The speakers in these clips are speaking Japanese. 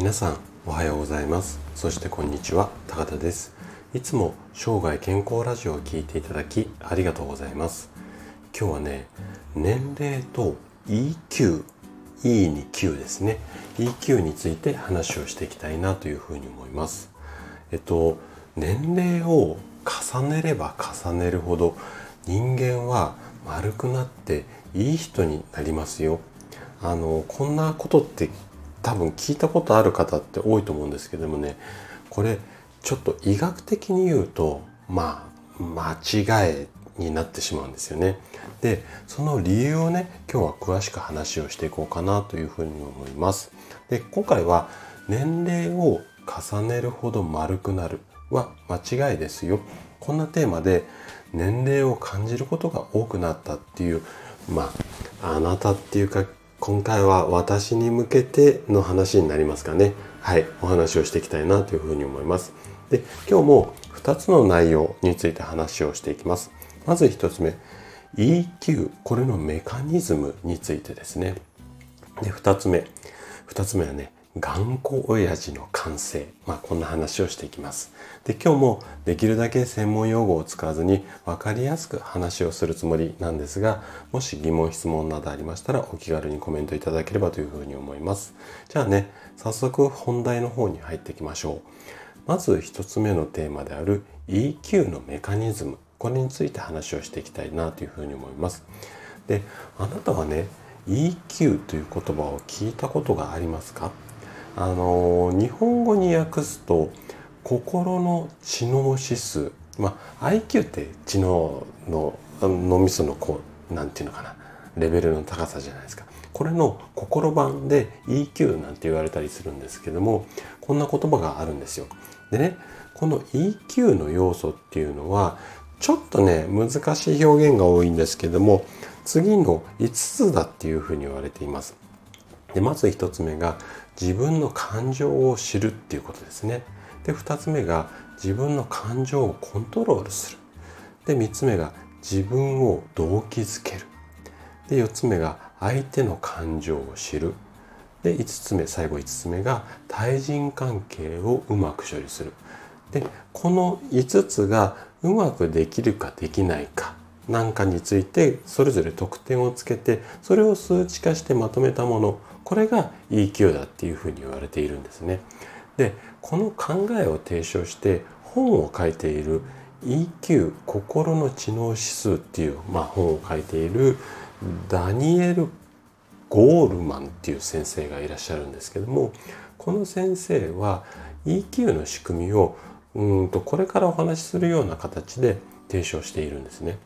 皆さんおはようございます。そしてこんにちは。高田です。いつも生涯健康ラジオを聞いていただきありがとうございます。今日はね年齢と EQ E に Q ですね。EQ について話をしていきたいなというふうに思います。えっと年齢を重ねれば重ねるほど人間は丸くなっていい人になりますよ。あのこんなことって多分聞いたことある方って多いと思うんですけどもねこれちょっと医学的に言うとまあ間違いになってしまうんですよね。でその理由をね今日は詳しく話をしていこうかなというふうに思います。で今回は年齢を重ねるほど丸くなるは間違いですよ。こんなテーマで年齢を感じることが多くなったっていうまああなたっていうか今回は私に向けての話になりますかね。はい、お話をしていきたいなというふうに思います。で、今日も2つの内容について話をしていきます。まず1つ目、EQ、これのメカニズムについてですね。で、2つ目、2つ目はね、頑固親父の完成。まあ、こんな話をしていきます。で、今日もできるだけ専門用語を使わずに分かりやすく話をするつもりなんですが、もし疑問、質問などありましたらお気軽にコメントいただければというふうに思います。じゃあね、早速本題の方に入っていきましょう。まず一つ目のテーマである EQ のメカニズム。これについて話をしていきたいなというふうに思います。で、あなたはね、EQ という言葉を聞いたことがありますか？あの日本語に訳すと心の知能指数まあ IQ って知能の脳みそのこうなんていうのかなレベルの高さじゃないですか。これの心版で EQ なんて言われたりするんですけどもこんな言葉があるんですよ。でねこの EQ の要素っていうのはちょっとね難しい表現が多いんですけども次の5つだっていうふうに言われています。でまず1つ目が自分の感情を知るっていうことですね。で2つ目が自分の感情をコントロールする。で3つ目が自分を動機づける。で4つ目が相手の感情を知る。で5つ目最後5つ目が対人関係をうまく処理する。でこの5つがうまくできるかできないかなんかについてそれぞれ得点をつけてそれを数値化してまとめたものこれが EQ だっていうふうに言われているんですね。でこの考えを提唱して本を書いている EQ 心の知能指数っていう、まあ、本を書いているダニエル・ゴールマンっていう先生がいらっしゃるんですけどもこの先生は EQ の仕組みをうんとこれからお話しするような形で提唱しているんですね。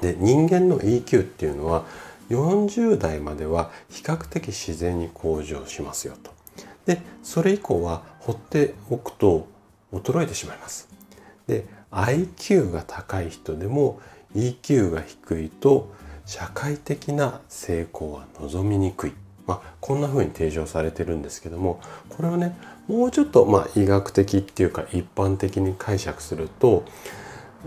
で人間の EQ っていうのは40代までは比較的自然に向上しますよと。でそれ以降は放っておくと衰えてしまいます。で IQ が高い人でも EQ が低いと社会的な成功は望みにくい。まあ、こんな風に提唱されてるんですけどもこれをねもうちょっとまあ医学的っていうか一般的に解釈すると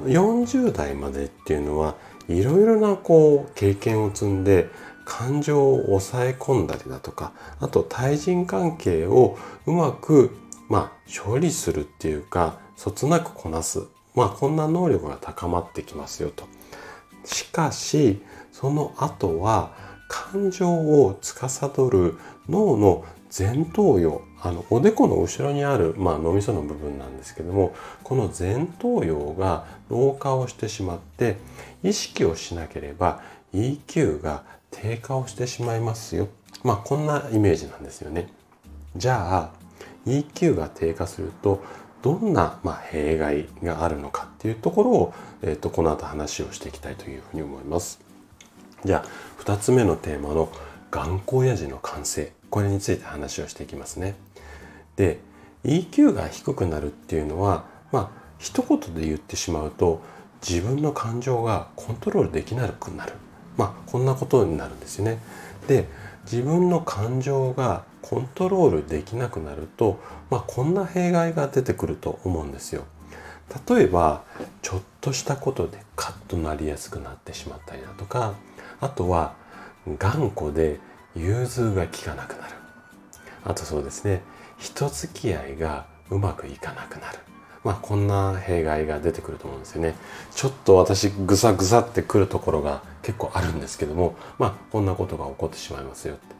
40代までっていうのはいろいろなこう経験を積んで感情を抑え込んだりだとかあと対人関係をうまくまあ処理するっていうかそつなくこなすまあこんな能力が高まってきますよと。しかしその後は感情を司る脳の前頭葉あのおでこの後ろにある、まあ、脳みその部分なんですけどもこの前頭葉が老化をしてしまって意識をしなければ EQ が低下をしてしまいますよ。まあこんなイメージなんですよね。じゃあ EQ が低下するとどんな、ま、弊害があるのかっていうところを、えーと、この後話をしていきたいというふうに思います。じゃあ2つ目のテーマの頑固親父の完成これについて話をしていきますね。で EQ が低くなるっていうのはまあ一言で言ってしまうと自分の感情がコントロールできなくなるまあこんなことになるんですよね。で自分の感情がコントロールできなくなると、まあ、こんな弊害が出てくると思うんですよ。例えばちょっとしたことでカッとなりやすくなってしまったりだとかあとは頑固で融通が利かなくなるあとそうですね人付き合いがうまくいかなくなる。まあこんな弊害が出てくると思うんですよね。ちょっと私ぐさぐさってくるところが結構あるんですけども、まあこんなことが起こってしまいますよって。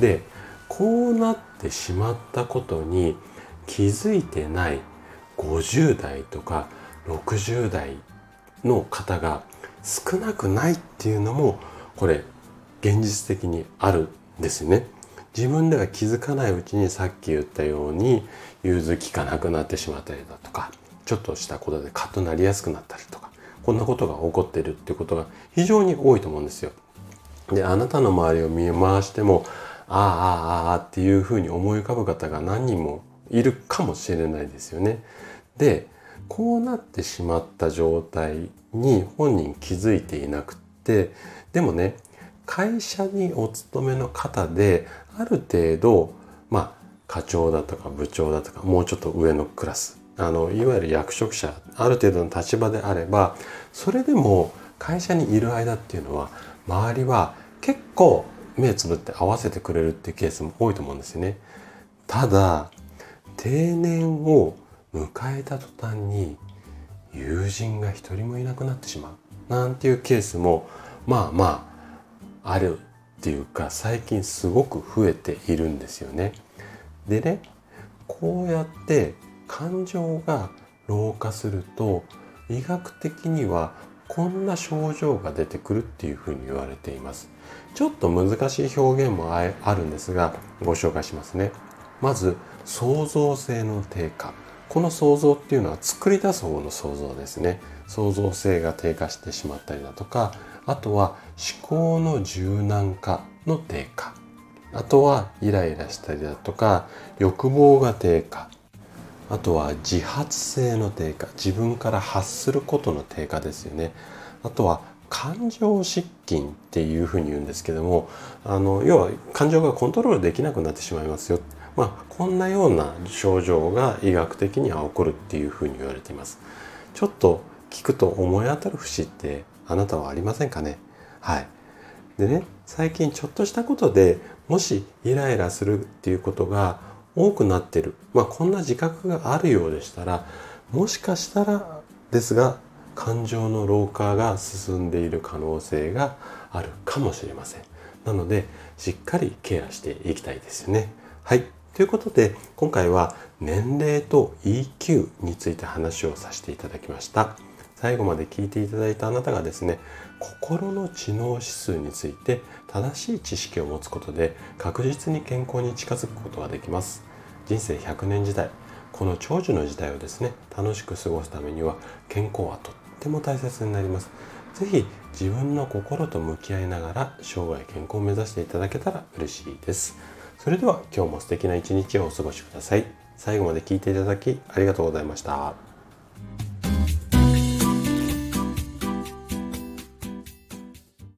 で、こうなってしまったことに気づいてない50代とか60代の方が少なくないっていうのもこれ現実的にあるんですよね。自分では気づかないうちにさっき言ったように融通きかなくなってしまったりだとかちょっとしたことでカッとなりやすくなったりとかこんなことが起こってるっていうことが非常に多いと思うんですよ。であなたの周りを見回してもああああああっていうふうに思い浮かぶ方が何人もいるかもしれないですよね。でこうなってしまった状態に本人気づいていなくってでもね会社にお勤めの方である程度まあ課長だとか部長だとかもうちょっと上のクラスあのいわゆる役職者ある程度の立場であればそれでも会社にいる間っていうのは周りは結構目つぶって合わせてくれるっていうケースも多いと思うんですよね。ただ定年を迎えた途端に友人が一人もいなくなってしまうなんていうケースもまあまああるっていうか最近すごく増えているんですよね。でねこうやって感情が老化すると医学的にはこんな症状が出てくるっていうふうに言われています。ちょっと難しい表現もあるんですがご紹介しますね。まず創造性の低下この想像っていうのは作り出す方の想像ですね。創造性が低下してしまったりだとかあとは思考の柔軟化の低下。あとはイライラしたりだとか欲望が低下。あとは自発性の低下。自分から発することの低下ですよね。あとは感情失禁っていうふうに言うんですけどもあの要は感情がコントロールできなくなってしまいますよ。まあ、こんなような症状が医学的には起こるっていうふうに言われています。ちょっと聞くと思い当たる節ってあなたはありませんかね？はい。でね、最近ちょっとしたことでもしイライラするっていうことが多くなってる。まあこんな自覚があるようでしたら、もしかしたらですが感情の老化が進んでいる可能性があるかもしれません。なのでしっかりケアしていきたいですよね。はい。ということで今回は年齢と EQ について話をさせていただきました。最後まで聞いていただいたあなたがですね心の知能指数について正しい知識を持つことで確実に健康に近づくことができます。人生100年時代この長寿の時代をですね楽しく過ごすためには健康はとっても大切になります。是非自分の心と向き合いながら生涯健康を目指していただけたら嬉しいです。それでは今日も素敵な一日をお過ごしください。最後まで聞いていただきありがとうございました。